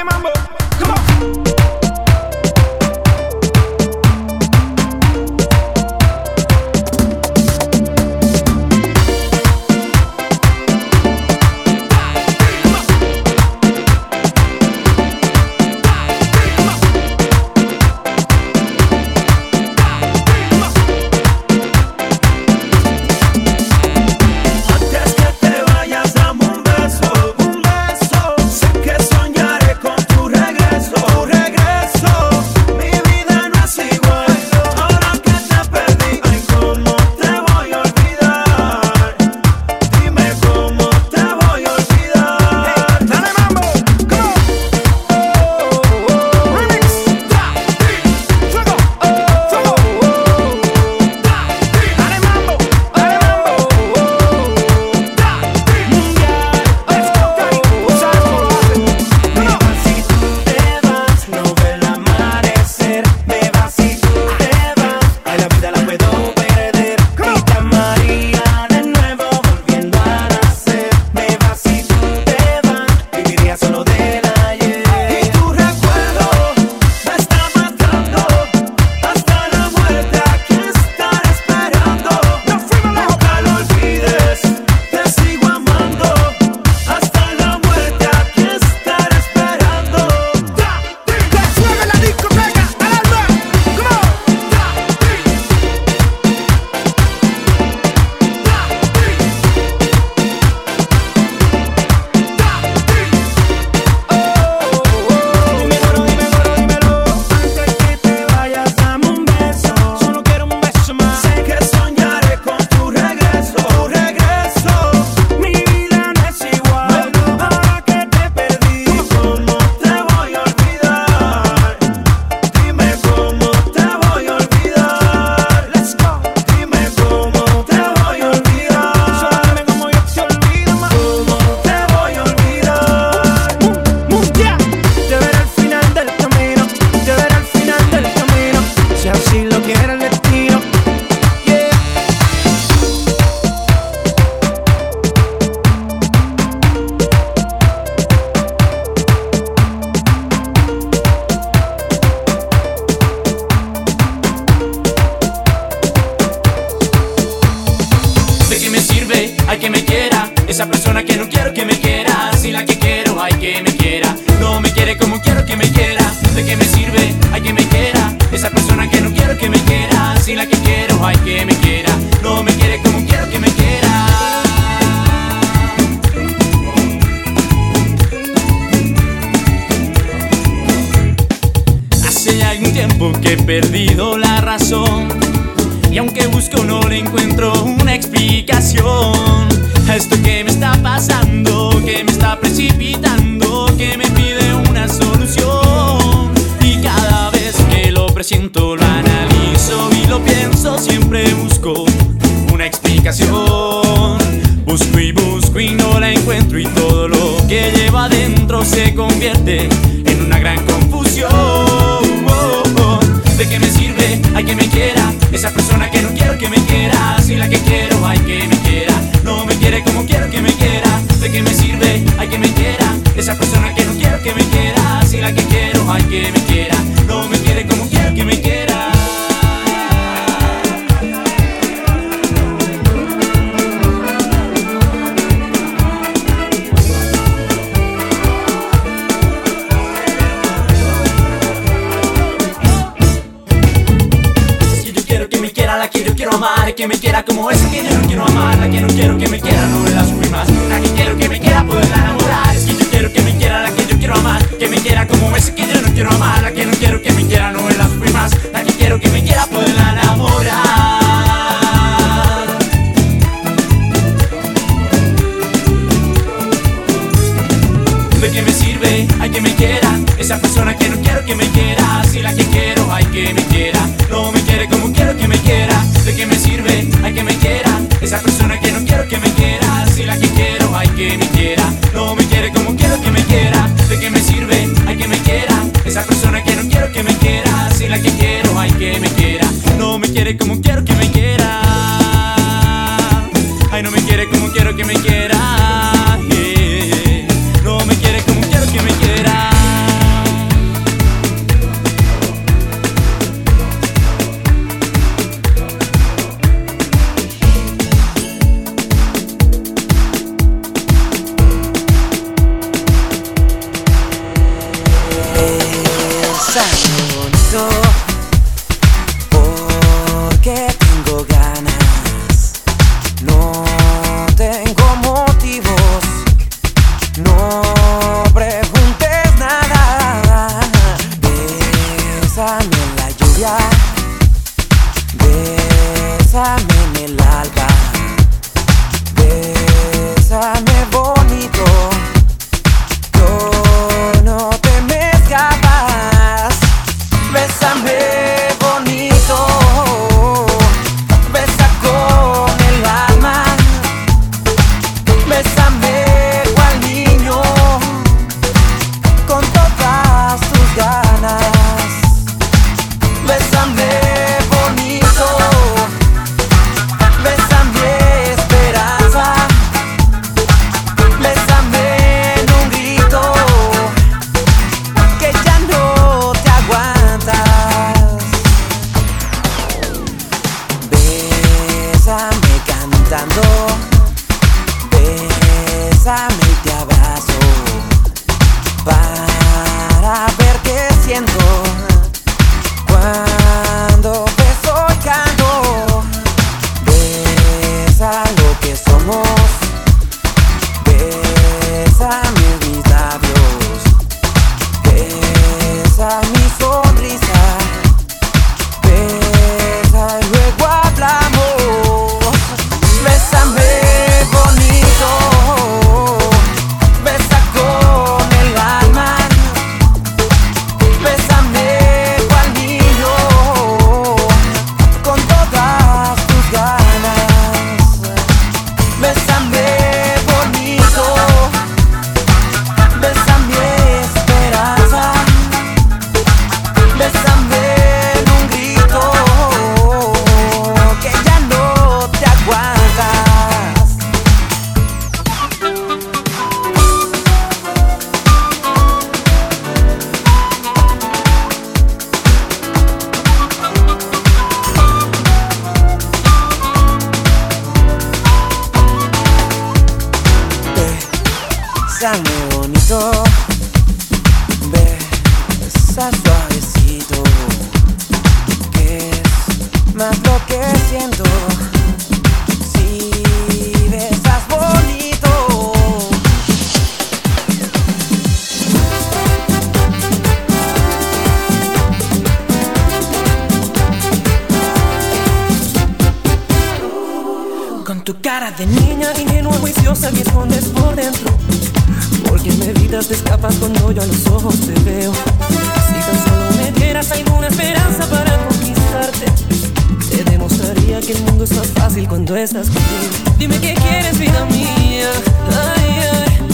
i'm remember Y aunque busco no le encuentro una explicación A esto que me está pasando, que me está precipitando Que me pide una solución. Y cada vez que lo presiento lo analizo y lo pienso Siempre busco una explicación. Busco y busco y no la encuentro Y todo lo que lleva adentro se convierte en una gran confusión. ¿De qué me sirve? Hay que me quiera. Esa persona que no quiero que me quiera. Si la que quiero hay que me quiera. No me quiere como quiero que me quiera. ¿De qué me sirve? Hay que me quiera. Esa persona que no quiero que me quiera. Si la que quiero hay que me quiera Que me quiera como esa que yo no quiero amar La que no quiero que me quiera, no me la sufrí más. La que quiero que me quiera, poderla enamorar Es que yo quiero que me quiera, la que yo quiero amar. Que me quiera como esa que yo no quiero amar La que no quiero que me quiera, no me la sufrí más. La que quiero que me quiera, poderla Te escapas cuando yo a los ojos te veo. Si tan solo me dieras alguna esperanza para conquistarte, te demostraría que el mundo es más fácil cuando estás conmigo. Dime qué quieres, vida mía. Ay, ay.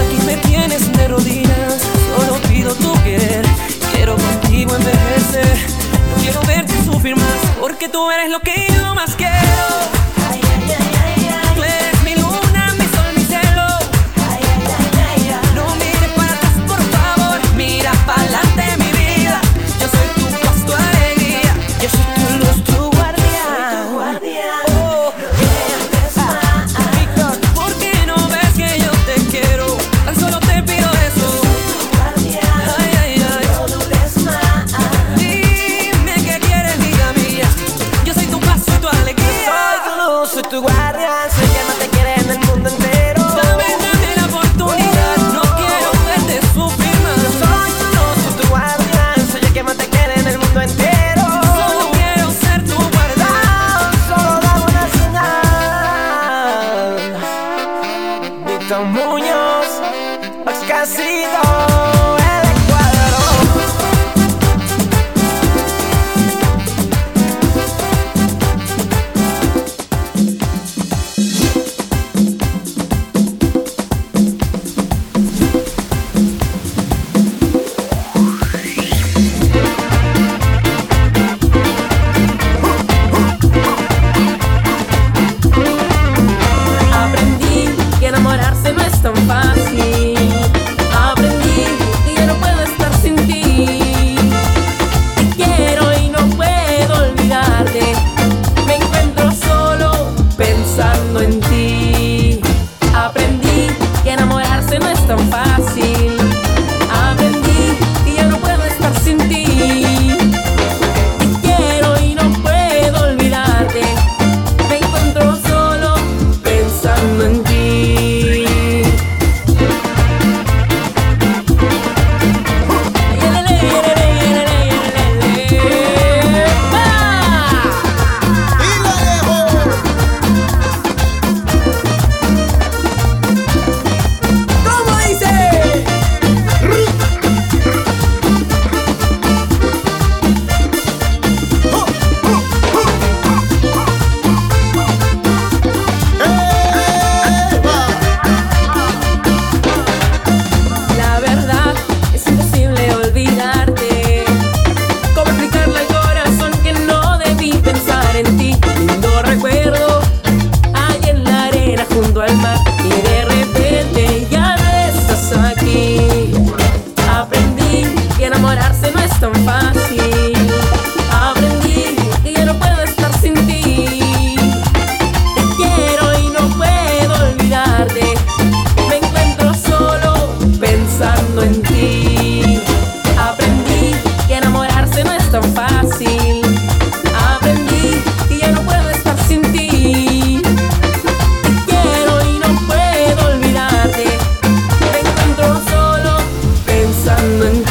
Aquí me tienes de rodillas, solo pido tu querer. Quiero contigo envejecer, no quiero verte sufrir más, porque tú eres lo que yo más quiero. Carlitos Muñoz, pues Oscarcito. 남은